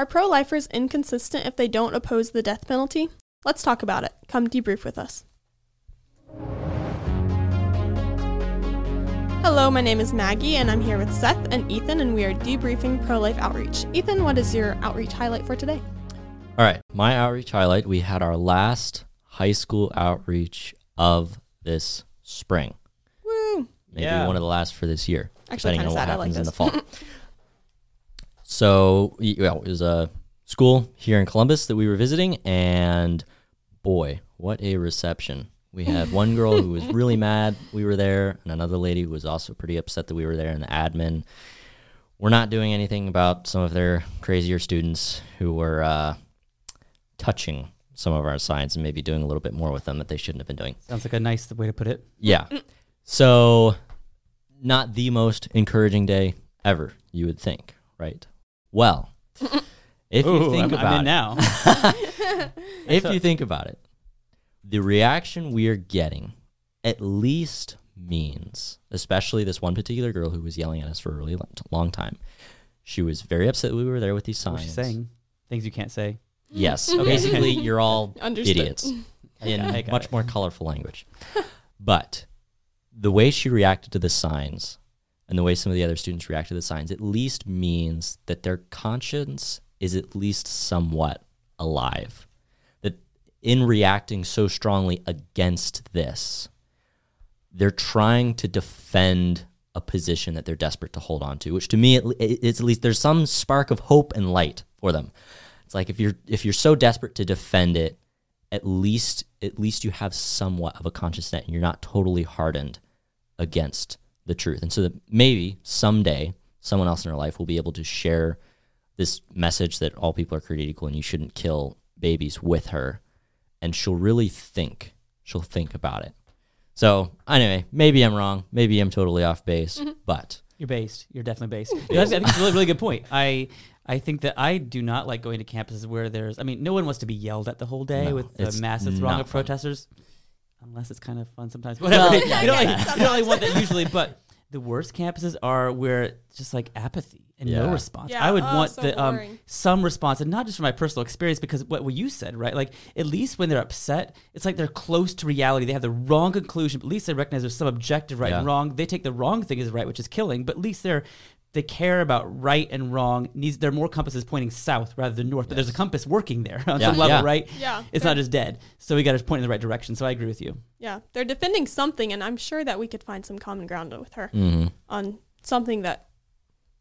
Are pro lifers inconsistent if they don't oppose the death penalty? Let's talk about it. Come debrief with us. Hello, my name is Maggie, and I'm here with Seth and Ethan, and we are debriefing pro life outreach. Ethan, what is your outreach highlight for today? All right, my outreach highlight we had our last high school outreach of this spring. Woo! Maybe Yeah. one of the last for this year. Actually, depending kinda on what sad. I like happens in the fall. so, y- well, it was a school here in Columbus that we were visiting, and boy, what a reception. We had one girl who was really mad we were there, and another lady who was also pretty upset that we were there, and the admin were not doing anything about some of their crazier students who were uh, touching some of our signs and maybe doing a little bit more with them that they shouldn't have been doing. Sounds like a nice way to put it. Yeah. So, not the most encouraging day ever, you would think, right? Well, if you Ooh, think I'm, I'm about in it, now. if you think about it, the reaction we are getting at least means, especially this one particular girl who was yelling at us for a really lo- long time. She was very upset that we were there with these What signs. she's saying things you can't say. Yes, basically, you're all Understood. idiots in I got much it. more colorful language. but the way she reacted to the signs and the way some of the other students react to the signs at least means that their conscience is at least somewhat alive. That in reacting so strongly against this, they're trying to defend a position that they're desperate to hold on to, which to me it's at least there's some spark of hope and light for them. It's like if you're if you're so desperate to defend it, at least at least you have somewhat of a conscious net and you're not totally hardened against the truth. And so that maybe someday someone else in our life will be able to share this message that all people are created equal and you shouldn't kill babies with her and she'll really think. She'll think about it. So anyway, maybe I'm wrong. Maybe I'm totally off base, mm-hmm. but You're based. You're definitely based. You know, I think a really, really good point. I I think that I do not like going to campuses where there's. I mean, no one wants to be yelled at the whole day No, with it's a massive throng not of fun. protesters, unless it's kind of fun sometimes. Whatever. Well, you, yeah, don't yeah, like, you don't really want that usually, but the worst campuses are where it's just like apathy and no response. Yeah, I would oh, want so the um, some response, and not just from my personal experience, because what, what you said, right? Like at least when they're upset, it's like they're close to reality. They have the wrong conclusion, but at least they recognize there's some objective right and wrong. They take the wrong thing as right, which is killing, but at least they're they care about right and wrong. Needs there are more compasses pointing south rather than north, but there's a compass working there on Yeah, some level, yeah. right? Yeah, It's fair. not just dead. So we got to point in the right direction. So I agree with you. Yeah, they're defending something, and I'm sure that we could find some common ground with her mhm. on something that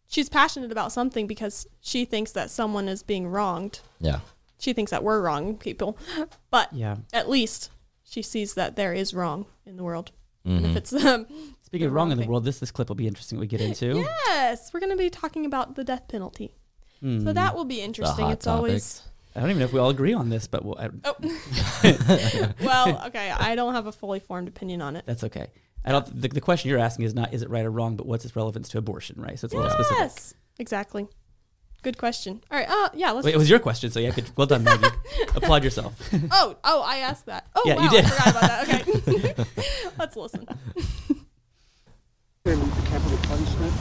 she's passionate about something because she thinks that someone is being wronged. yeah. She thinks that we're wrong people, but Yeah. at least she sees that there is wrong in the world. And Mhm. if it's um, Speaking of wrong in the world, this this clip will be interesting. We get into. yes, we're going to be talking about the death penalty. So Hmm. that will be interesting. hot It's always I don't even know if we all agree on this, but we'll, I, oh, well, okay. I don't have a fully formed opinion on it. that's okay. I don't. The, the question you're asking is not is it right or wrong, but what's its relevance to abortion, right? So it's a little specific. Yes, exactly. Good question. All right. Uh, yeah. Let's. Wait, it was your question, so yeah, good, well done, Maggie. Applaud yourself. oh, oh, I asked that. Oh, Yeah, wow, you did. I forgot about that. Okay. Let's listen. Capital punishment?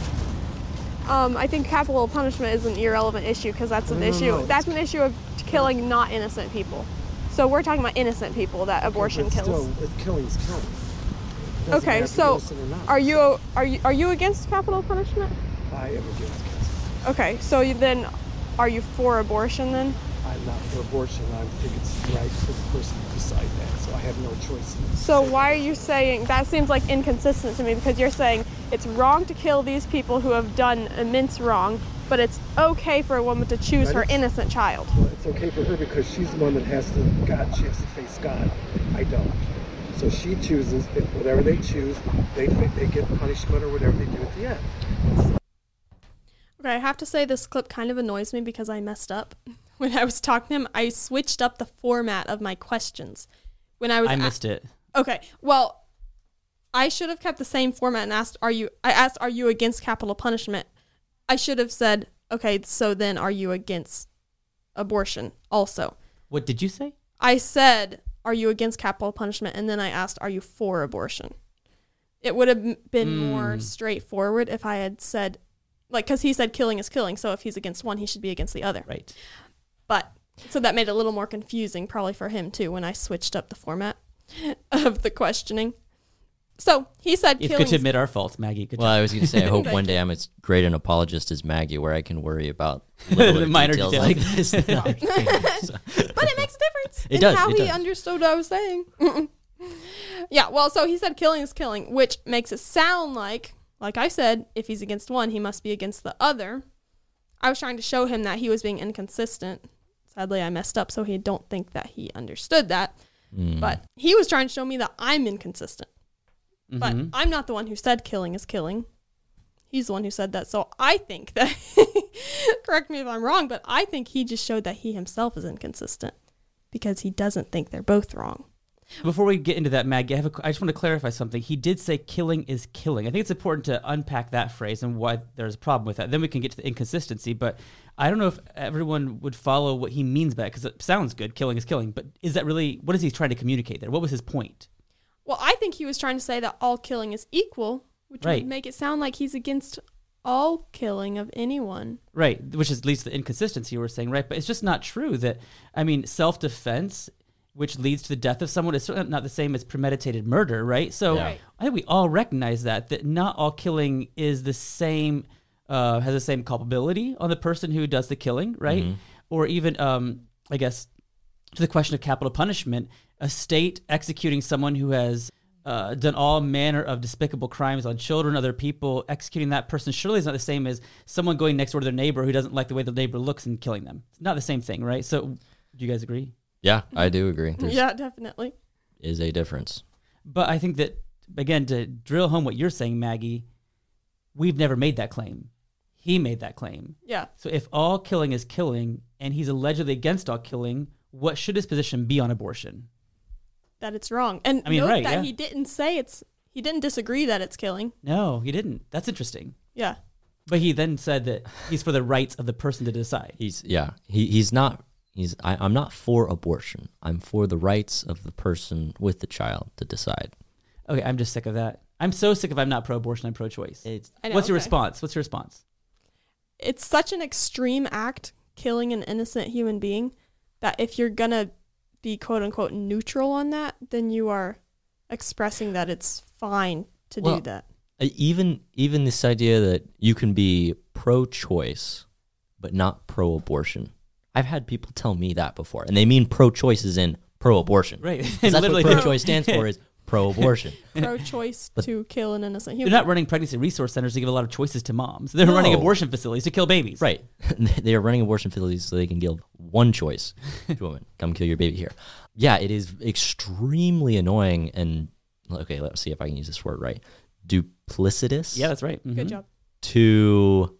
Um, I think capital punishment is an irrelevant issue because that's an No, no, issue. no. That's an issue of killing not innocent people. So we're talking about innocent people that abortion But kills. Still, if killing's killing. Doesn't Okay, so you're innocent or not. Are you are you are you against capital punishment? I am against kids. Okay, so then are you for abortion then? I'm not for abortion. I think it's right for the person to decide that. So I have no choice. So why are you saying that seems like inconsistent to me because you're saying it's wrong to kill these people who have done immense wrong, but it's okay for a woman to choose But her innocent child. Well, it's okay for her because she's the one that has to God. She has to face God. I don't. So she chooses if whatever they choose, they they get punishment or whatever they do at the end. Okay, I have to say this clip kind of annoys me because I messed up. When I was talking to him, I switched up the format of my questions. When I was I a- missed it. Okay. Well, I should have kept the same format and asked, "Are you?" I asked, "Are you against capital punishment?" I should have said, "Okay, so then are you against abortion?" Also, What did you say? I said, "Are you against capital punishment?" and then I asked, "Are you for abortion?" It would have been more Mm. straightforward if I had said, like because he said killing is killing. So if he's against one, he should be against the other. Right. But so that made it a little more confusing, probably for him too, when I switched up the format of the questioning. So he said It's killing. good to admit our faults, Maggie. Good Well, I was going to say, I hope one day I'm as great an apologist as Maggie, where I can worry about The minor details, details. like this. and other things. So- but it makes a difference It in does, how it he does. understood what I was saying. yeah, well, so he said killing is killing, which makes it sound like, like I said, if he's against one, he must be against the other. I was trying to show him that he was being inconsistent. Sadly, I messed up, so he don't think that he understood that. Mm. But he was trying to show me that I'm inconsistent. But Mhm. I'm not the one who said killing is killing. He's the one who said that. So I think that, correct me if I'm wrong, but I think he just showed that he himself is inconsistent because he doesn't think they're both wrong. Before we get into that, Maggie, I, have a, I just want to clarify something. He did say killing is killing. I think it's important to unpack that phrase and why there's a problem with that. Then we can get to the inconsistency. But I don't know if everyone would follow what he means by it because it sounds good. Killing is killing. But is that really, what is he trying to communicate there? What was his point? Well, I think he was trying to say that all killing is equal, which Right. would make it sound like he's against all killing of anyone. Right, which is leads to the inconsistency you were saying, right? But it's just not true that I mean, self defense, which leads to the death of someone, is certainly not the same as premeditated murder, right? So Yeah. I think we all recognize that that not all killing is the same, uh, has the same culpability on the person who does the killing, right? Or even, um, I guess, to the question of capital punishment, a state executing someone who has uh, done all manner of despicable crimes on children, other people, executing that person surely is not the same as someone going next door to their neighbor who doesn't like the way the neighbor looks and killing them. It's not the same thing, right? So, do you guys agree? Yeah, I mm-hmm. do agree. There yeah, definitely. is a difference. But I think that again to drill home what you're saying, Maggie, we've never made that claim. He made that claim. Yeah. So if all killing is killing and he's allegedly against all killing, what should his position be on abortion? That it's wrong. And I mean, note right, that yeah. he didn't say it's, he didn't disagree that it's killing. No, he didn't. That's interesting. Yeah. But he then said that he's for the rights of the person to decide. He's yeah. He he's not. He's. I, I'm not for abortion. I'm for the rights of the person with the child to decide. Okay, I'm just sick of that. I'm so sick of I'm not pro-abortion, I'm pro-choice. It's I know, What's your okay. response? What's your response? it's such an extreme act killing an innocent human being that if you're gonna be quote unquote neutral on that then you are expressing that it's fine to Well, do that Uh, even even this idea that you can be pro-choice but not pro-abortion. I've had people tell me that before, and they mean pro-choice is in pro-abortion. Right. 'Cause that's what pro-choice stands for is pro-abortion. pro-choice to kill an innocent human. They're not running pregnancy resource centers to give a lot of choices to moms. They're running abortion facilities to kill babies. Right. they are running abortion facilities so they can give one choice to a woman. Come kill your baby here. Yeah, it is extremely annoying and okay, let's see if I can use this word right. Duplicitous. Yeah, that's right. good Mhm. job To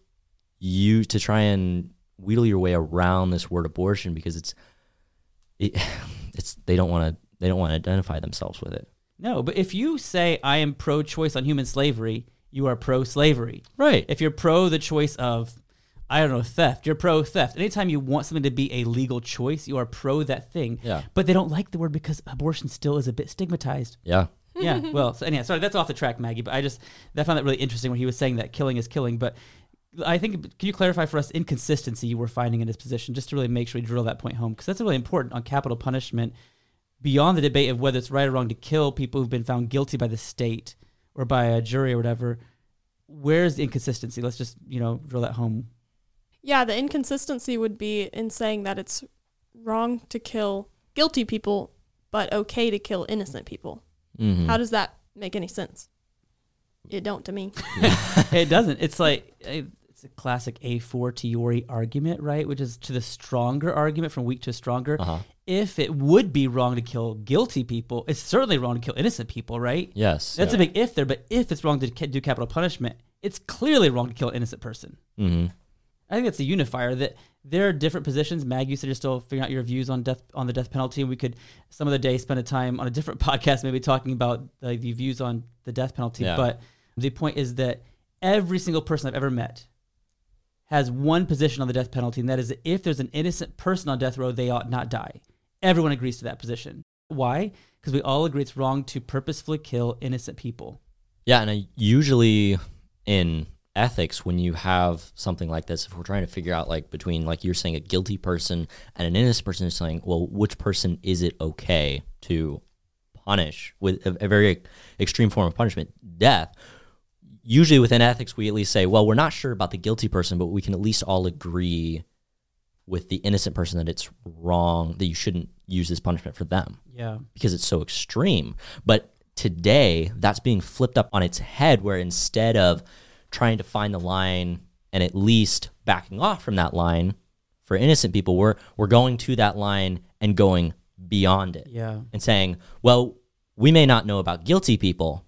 you to try and wheedle your way around this word abortion because it's it, it's they don't want to they don't want to identify themselves with it. No, but if you say I am pro-choice on human slavery, you are pro-slavery. Right. If you're pro the choice of, I don't know, theft, you're pro theft. Anytime you want something to be a legal choice, you are pro that thing. Yeah. But they don't like the word because abortion still is a bit stigmatized. Yeah. yeah. Well, so anyhow, sorry, that's off the track, Maggie. But I just I found that really interesting when he was saying that killing is killing. But I think can you clarify for us inconsistency you were finding in his position, just to really make sure we drill that point home, because that's really important on capital punishment. Beyond the debate of whether it's right or wrong to kill people who've been found guilty by the state or by a jury or whatever, where's the inconsistency? Let's just you know drill that home. yeah the inconsistency would be in saying that it's wrong to kill guilty people but okay to kill innocent people Mhm. how does that make any sense it don't to me it doesn't. It's like it's a classic a fortiori argument, right? Which is to the stronger argument from weak to stronger. Uh-huh. If it would be wrong to kill guilty people, it's certainly wrong to kill innocent people, right? Yes. That's a big if there. But if it's wrong to do capital punishment, it's clearly wrong to kill an innocent person. hmm I think that's a unifier that there are different positions. Mag, you said you're still figuring out your views on death on the death penalty, and we could some of the day spend a time on a different podcast, maybe talking about the, the views on the death penalty. Yeah. But the point is that every single person I've ever met has one position on the death penalty, and that is that if there's an innocent person on death row, they ought not die. Everyone agrees to that position. Why? Because we all agree it's wrong to purposefully kill innocent people. Yeah, and I usually in ethics when you have something like this if we're trying to figure out like between like you're saying a guilty person and an innocent person is saying well which person is it okay to punish with a, a very extreme form of punishment death usually within ethics we at least say well we're not sure about the guilty person but we can at least all agree with the innocent person that it's wrong that you shouldn't use this punishment for them Yeah. because it's so extreme. But today, that's being flipped up on its head, where instead of trying to find the line and at least backing off from that line for innocent people, we're we're going to that line and going beyond it Yeah. and saying, well, we may not know about guilty people,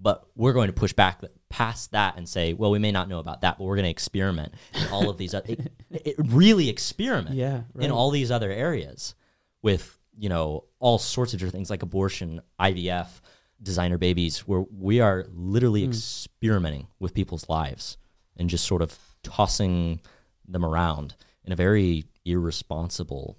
but we're going to push back past that and say, well, we may not know about that, but we're going to experiment in all of these, it, it really experiment Yeah. Right. in all these other areas with you know all sorts of different things like abortion, IVF, designer babies, where we are literally hmm. experimenting with people's lives and just sort of tossing them around in a very irresponsible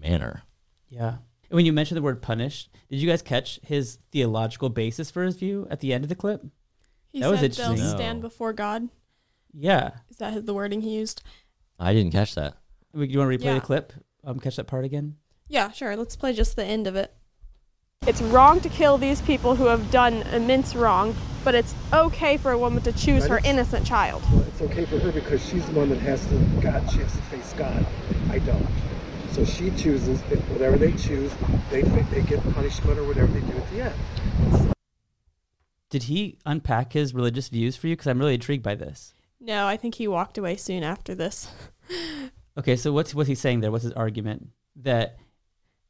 manner. Yeah. And when you mentioned the word punish, did you guys catch his theological basis for his view at the end of the clip? He That was said they'll interesting. stand before God. Yeah. Is that the wording he used? I didn't catch that. Do you want to replay Yeah. the clip? Um, catch that part again? Yeah, sure. Let's play just the end of it. It's wrong to kill these people who have done immense wrong, but it's okay for a woman to choose But her innocent child. Well, it's okay for her because she's the one that has to God. She has to face God. I don't. So she chooses if whatever they choose, they they get punishment or whatever they do at the end. Did he unpack his religious views for you? Because I'm really intrigued by this. No, I think he walked away soon after this. Okay, so what's what's he saying there? What's his argument? That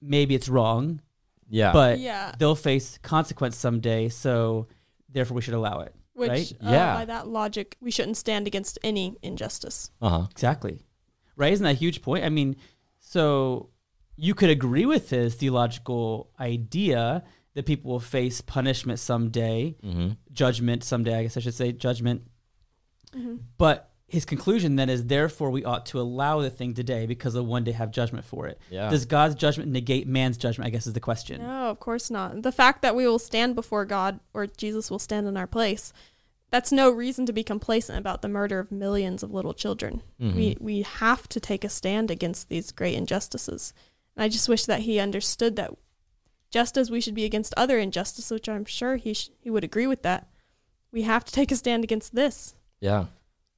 maybe it's wrong, Yeah. but yeah, they'll face consequence someday, so therefore we should allow it. which right? uh, Yeah. by that logic, we shouldn't stand against any injustice. uh huh. Exactly. Right? Isn't that a huge point? I mean, so you could agree with his theological idea that people will face punishment someday, Mm-hmm. judgment someday, I guess I should say, judgment. Mm-hmm. But his conclusion then is therefore we ought to allow the thing today because they'll one day have judgment for it. Yeah. Does God's judgment negate man's judgment? I guess is the question. No, of course not. The fact that we will stand before God or Jesus will stand in our place, that's no reason to be complacent about the murder of millions of little children. Mm-hmm. We we have to take a stand against these great injustices. And I just wish that he understood that just as we should be against other injustice, which I'm sure he sh- he would agree with that, we have to take a stand against this. Yeah.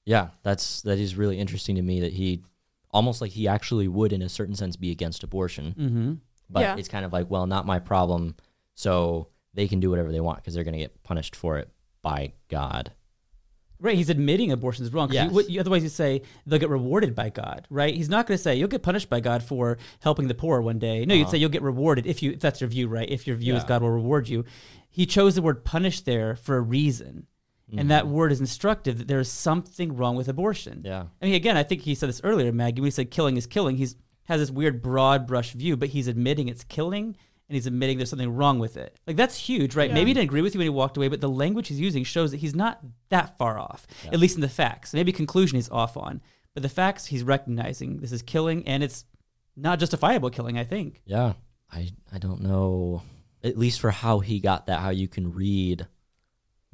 Yeah. That's that is really interesting to me that he almost like he actually would in a certain sense be against abortion. Mm-hmm. But Yeah. it's kind of like, well, not my problem. So they can do whatever they want because they're going to get punished for it by God. Right, he's admitting abortion is wrong. you- Yes. what- you- otherwise, you say they'll get rewarded by God, right? He's not going to say you'll get punished by God for helping the poor one day. No, you'd Uh-huh. say you'll get rewarded if you. If that's your view, right? If your view is God will reward you. He chose the word "punish" there for a reason, and that word is instructive that there is something wrong with abortion. Mm-hmm. Yeah. I mean, again, I think he said this earlier, Maggie. When he said killing is killing, he's has this weird broad brush view, but he's admitting it's killing and he's admitting there's something wrong with it. Like that's huge, right? Yeah. Maybe he didn't agree with you when he walked away, but the language he's using shows that he's not that far off, at least in the facts. Maybe conclusion he's off on, but the facts he's recognizing this is killing and it's not justifiable killing. I think. Yeah. I I don't know at least for how he got that how you can read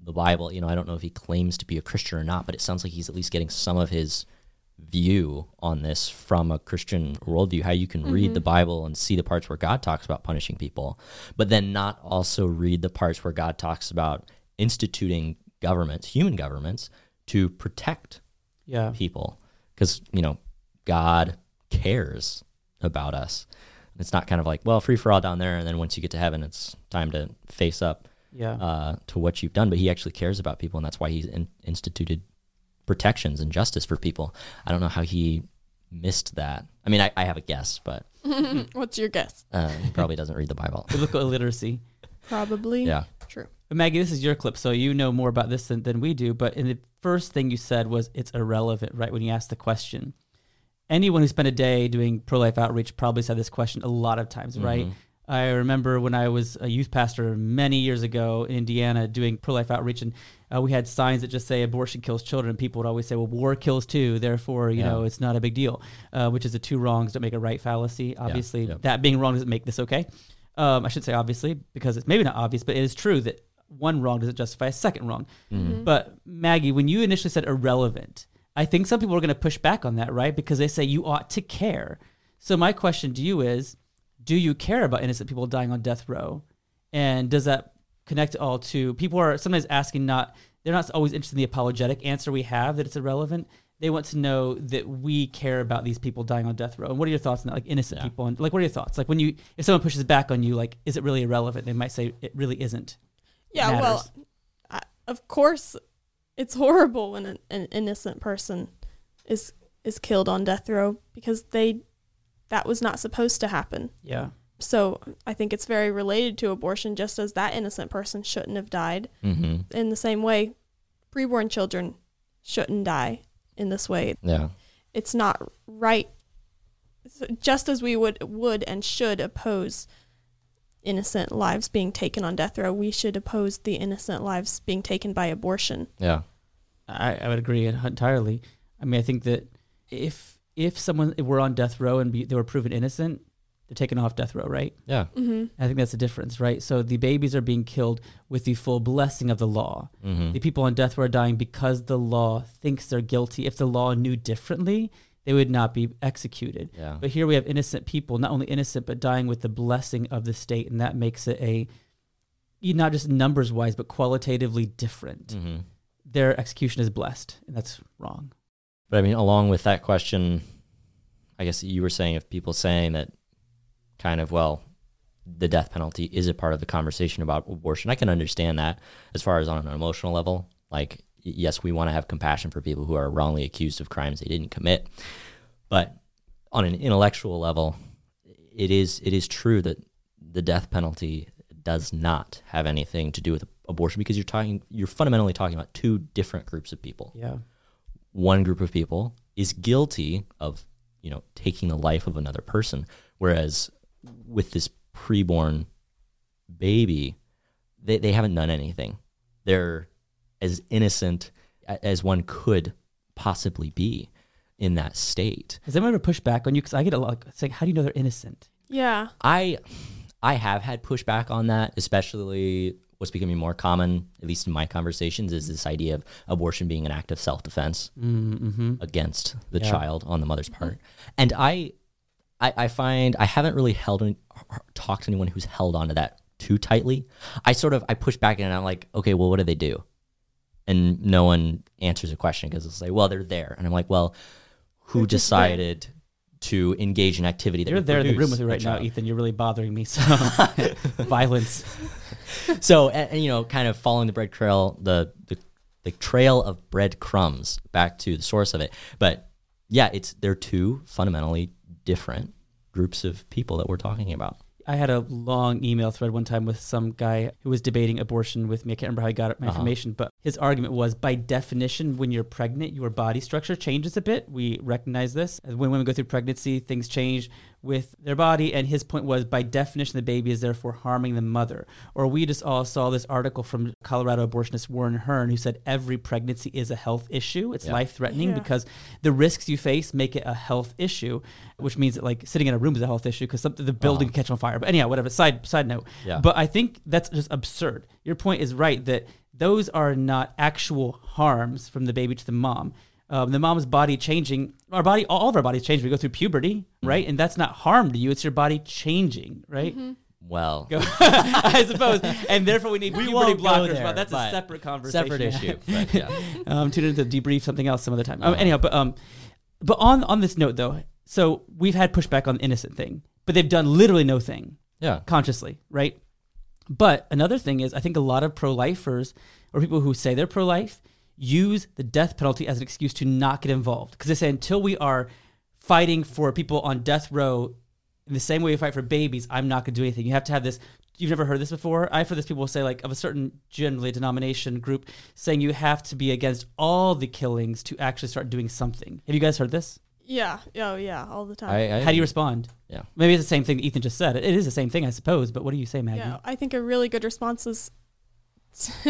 the Bible. You know, I don't know if he claims to be a Christian or not, but it sounds like he's at least getting some of his view on this from a Christian worldview, how you can read the Bible and see the parts where God talks about punishing people, but then not also read the parts where God talks about instituting governments, human governments, to protect Yeah. people because you know god cares about us it's not kind of like well free for all down there and then once you get to heaven it's time to face up Yeah. uh, to what you've done but he actually cares about people and that's why he's in- instituted protections and justice for people i don't know how he missed that i mean i, I have a guess but What's your guess? uh, he probably doesn't read the bible Biblical illiteracy. Probably. yeah True. But Maggie, this is your clip, so you know more about this than, than we do. But in the first thing you said was it's irrelevant, right? When you asked the question, anyone who spent a day doing pro life outreach probably said this question a lot of times, right? I remember when I was a youth pastor many years ago in Indiana doing pro life outreach, and uh, we had signs that just say abortion kills children. And people would always say, well, war kills too, therefore, you Yeah. know, it's not a big deal, uh, which is a two wrongs don't make a right fallacy. Obviously, yeah. that being wrong doesn't make this okay. Um, I should say obviously because it's maybe not obvious, but it is true that one wrong doesn't justify a second wrong. Mm-hmm. But Maggie, when you initially said irrelevant, I think some people are going to push back on that, right? Because they say you ought to care. So my question to you is, do you care about innocent people dying on death row? And does that connect all to people are sometimes asking not they're not always interested in the apologetic answer we have that it's irrelevant. They want to know that we care about these people dying on death row. And what are your thoughts on that? Like innocent Yeah. people and like what are your thoughts? Like when you if someone pushes back on you, like is it really irrelevant? They might say it really isn't. Yeah, matters. well, I, of course, it's horrible when an, an innocent person is is killed on death row because they that was not supposed to happen. Yeah. So I think it's very related to abortion, just as that innocent person shouldn't have died. Mm-hmm. In the same way, preborn children shouldn't die in this way. Yeah. It's not right. Just as we would would and should oppose innocent lives being taken on death row, we should oppose the innocent lives being taken by abortion. Yeah. I, I would agree entirely. I mean, I think that if if someone were on death row and be, they were proven innocent, they're taken off death row, right? Yeah. Mm-hmm. I think that's the difference, right? So the babies are being killed with the full blessing of the law. Mm-hmm. The people on death row are dying because the law thinks they're guilty. If the law knew differently, they would not be executed. Yeah. But here we have innocent people, not only innocent, but dying with the blessing of the state, and that makes it a not just numbers wise, but qualitatively different. Mm-hmm. Their execution is blessed, and that's wrong. But I mean, along with that question, I guess you were saying if people saying that kind of, well, the death penalty is a part of the conversation about abortion. I can understand that as far as on an emotional level. Like, yes, we want to have compassion for people who are wrongly accused of crimes they didn't commit. But on an intellectual level, it is it is true that the death penalty does not have anything to do with abortion because you're talking you're fundamentally talking about two different groups of people Yeah. one group of people is guilty of you know taking the life of another person whereas with this preborn baby they, they haven't done anything they're as innocent as one could possibly be in that state Has anyone ever pushed back on you? Because I get a lot. It's like, how do you know they're innocent? Yeah. i i have had pushback on that especially what's becoming more common at least in my conversations is this idea of abortion being an act of self-defense Mm-hmm. against the Yeah. child on the mother's part. And I, I, I find I haven't really held any, talked to anyone who's held onto that too tightly. I sort of I push back and I'm like, okay, well, what do they do? And no one answers a question because it's like, well, they're there, and I'm like, well, who decided to engage in activity that You're there in the room with me right now. Ethan. You're really bothering me. So, violence. so and, and, you know kind of following the bread trail the, the the trail of breadcrumbs back to the source of it but yeah it's they're two fundamentally different groups of people that we're talking about I had a long email thread one time with some guy who was debating abortion with me. I can't remember how he got my Uh-huh. information, but his argument was by definition, when you're pregnant, your body structure changes a bit. We recognize this. When women go through pregnancy, things change with their body. And his point was by definition, the baby is therefore harming the mother. Or we just all saw this article from Colorado abortionist Warren Hern, who said every pregnancy is a health issue. It's Yeah. life threatening Yeah. because the risks you face make it a health issue, which means that like sitting in a room is a health issue because the building Uh-huh. can catch on fire. But anyhow, whatever. Side side note. Yeah. But I think that's just absurd. Your point is right that those are not actual harms from the baby to the mom. Um, the mom's body changing, our body, all of our bodies change. We go through puberty, right? And that's not harm to you. It's your body changing, right? well Go- I suppose. And therefore, we need We puberty won't blockers. there, but that's a separate conversation. separate issue but yeah um, tune in to debrief something else some other time. Um, Uh-huh. anyhow, but um, but on on this note though, so we've had pushback on the innocent thing, but they've done literally no thing yeah consciously, right? But another thing is, I think a lot of pro-lifers or people who say they're pro-life use the death penalty as an excuse to not get involved because they say until we are fighting for people on death row in the same way we fight for babies, I'm not going to do anything. You have to have this. You've never heard this before. I've heard this people say like of a certain generally denomination group saying you have to be against all the killings to actually start doing something. Have you guys heard this? Yeah. Oh, yeah. All the time. I, I, How do you respond? yeah Maybe it's the same thing that Ethan just said. It is the same thing, I suppose. But what do you say, Maggie? Yeah, I think a really good response is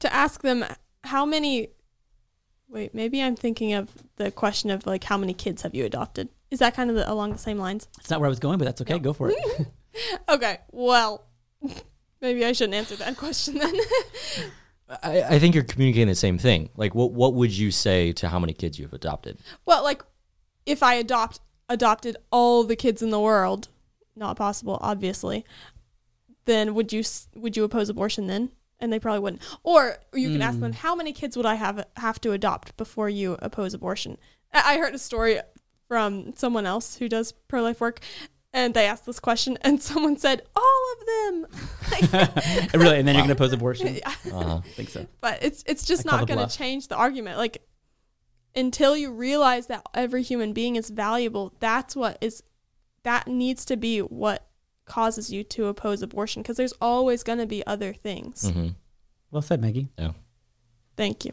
to ask them how many. Wait, maybe I'm thinking of the question of like how many kids have you adopted? Is that kind of the, along the same lines? It's not where I was going, but that's okay. No. Go for it. Okay, well, Maybe I shouldn't answer that question then. I, I think you're communicating the same thing. Like, what what would you say to how many kids you've adopted? well, like if I adopt adopted all the kids in the world, not possible, obviously. Then would you would you oppose abortion then? And they probably wouldn't. Or you can ask them, how many kids would I have have to adopt before you oppose abortion? I I heard a story from someone else who does pro life work, and they asked this question, and someone said, all of them. Like, really, and then you're going to oppose abortion? yeah. Uh-huh. I think so. but it's it's just I not going to change the argument like until you realize that every human being is valuable that's what is that needs to be what causes you to oppose abortion because there's always going to be other things hmm Well said, Maggie. Yeah. thank you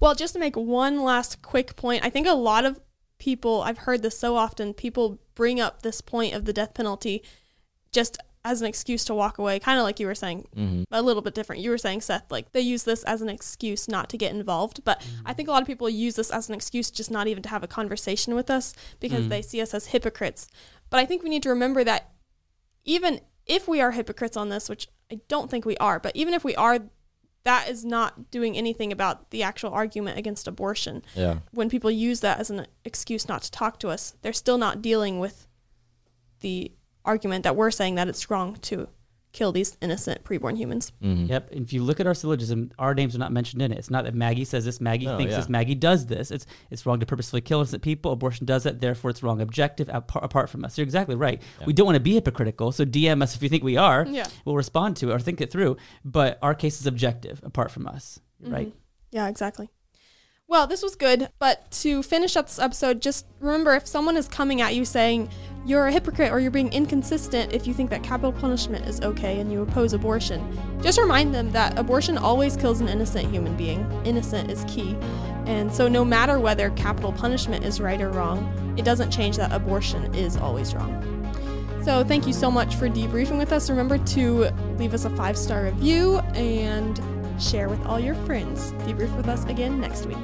well just to make one last quick point i think a lot of people i've heard this so often people bring up this point of the death penalty just as an excuse to walk away kind of like you were saying hmm a little bit different. You were saying, Seth, like they use this as an excuse not to get involved. But I think a lot of people use this as an excuse just not even to have a conversation with us because Mm. they see us as hypocrites. But I think we need to remember that even if we are hypocrites on this, which I don't think we are, but even if we are, that is not doing anything about the actual argument against abortion. Yeah. When people use that as an excuse not to talk to us, they're still not dealing with the argument that we're saying that it's wrong to kill these innocent preborn humans. hmm Yep. And if you look at our syllogism, our names are not mentioned in it. It's not that Maggie says this, Maggie No, thinks yeah. this, Maggie does this. It's it's wrong to purposefully kill innocent people. Abortion does that, therefore it's wrong. Objective apart, apart from us. You're exactly right. Yeah. We don't want to be hypocritical, so DM us if you think we are. Yeah. We'll respond to it or think it through. But our case is objective apart from us. Right. Mhm. Yeah, exactly. Well, this was good, but to finish up this episode, just remember if someone is coming at you saying you're a hypocrite or you're being inconsistent if you think that capital punishment is okay and you oppose abortion, just remind them that abortion always kills an innocent human being. Innocent is key. And so, no matter whether capital punishment is right or wrong, it doesn't change that abortion is always wrong. So, thank you so much for debriefing with us. Remember to leave us a five star review and share with all your friends. Debrief with us again next week.